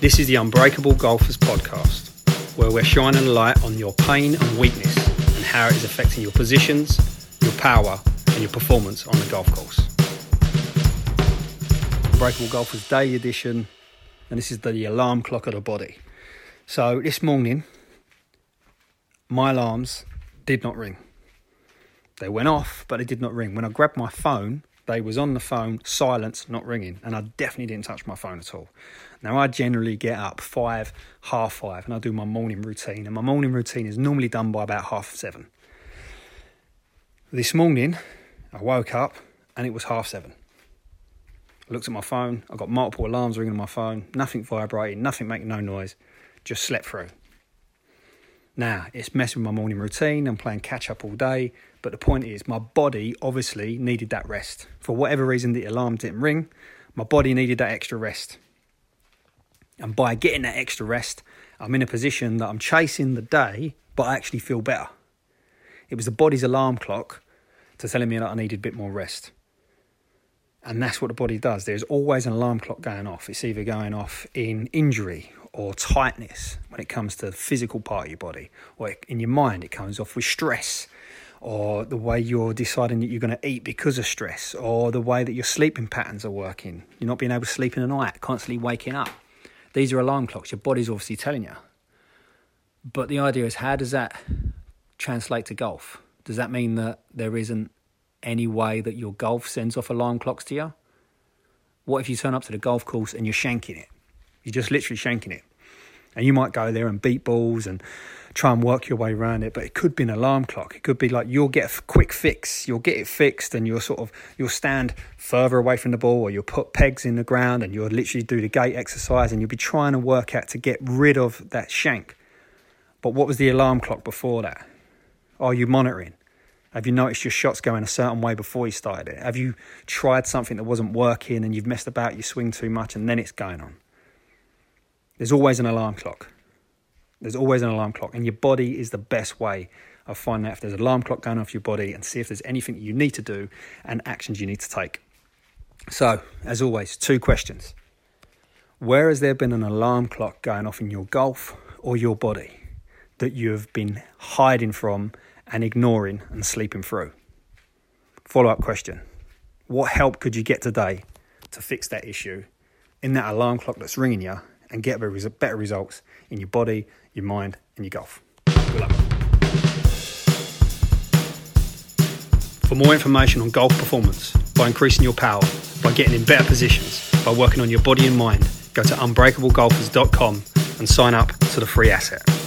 This is the Unbreakable Golfers podcast, where we're shining a light on your pain and weakness and how it is affecting your positions, your power, and your performance on the golf course. Unbreakable Golfers Day Edition, and this is the alarm clock of the body. So this morning, my alarms did not ring. They went off, but they did not ring. When I grabbed my phone, they was on the phone, silence, not ringing, and I definitely didn't touch my phone at all. Now I generally get up five, half five, and I do my morning routine, and my morning routine is normally done by about half seven. This morning, I woke up and it was half seven. I looked at my phone. I got multiple alarms ringing on my phone. Nothing vibrating. Nothing making no noise. Just slept through. Now it's messing with my morning routine. I'm playing catch up all day. But the point is, my body obviously needed that rest. For whatever reason, the alarm didn't ring. My body needed that extra rest. And by getting that extra rest, I'm in a position that I'm chasing the day, but I actually feel better. It was the body's alarm clock to telling me that I needed a bit more rest. And that's what the body does. There's always an alarm clock going off. It's either going off in injury or tightness when it comes to the physical part of your body, or in your mind, it comes off with stress, or the way you're deciding that you're going to eat because of stress, or the way that your sleeping patterns are working. You're not being able to sleep in the night, constantly waking up. These are alarm clocks. Your body's obviously telling you. But the idea is, how does that translate to golf? Does that mean that there isn't any way that your golf sends off alarm clocks to you? What if you turn up to the golf course and you're shanking it? You're just literally shanking it. And you might go there and beat balls and try and work your way around it, but it could be an alarm clock. It could be like you'll get a quick fix, you'll get it fixed, and you'll sort of you'll stand further away from the ball, or you'll put pegs in the ground, and you'll literally do the gate exercise, and you'll be trying to work out to get rid of that shank. But what was the alarm clock before that? Are you monitoring? Have you noticed your shots going a certain way before you started it? Have you tried something that wasn't working and you've messed about, you swing too much, and then it's going on? There's always an alarm clock. There's always an alarm clock, and your body is the best way of finding out if there's an alarm clock going off your body and see if there's anything you need to do and actions you need to take. So, as always, two questions. Where has there been an alarm clock going off in your golf or your body that you have been hiding from and ignoring and sleeping through? Follow up question What help could you get today to fix that issue in that alarm clock that's ringing you and get better results in your body, your mind, and your golf. Good luck. For more information on golf performance, by increasing your power, by getting in better positions, by working on your body and mind, go to unbreakablegolfers.com and sign up to the free asset.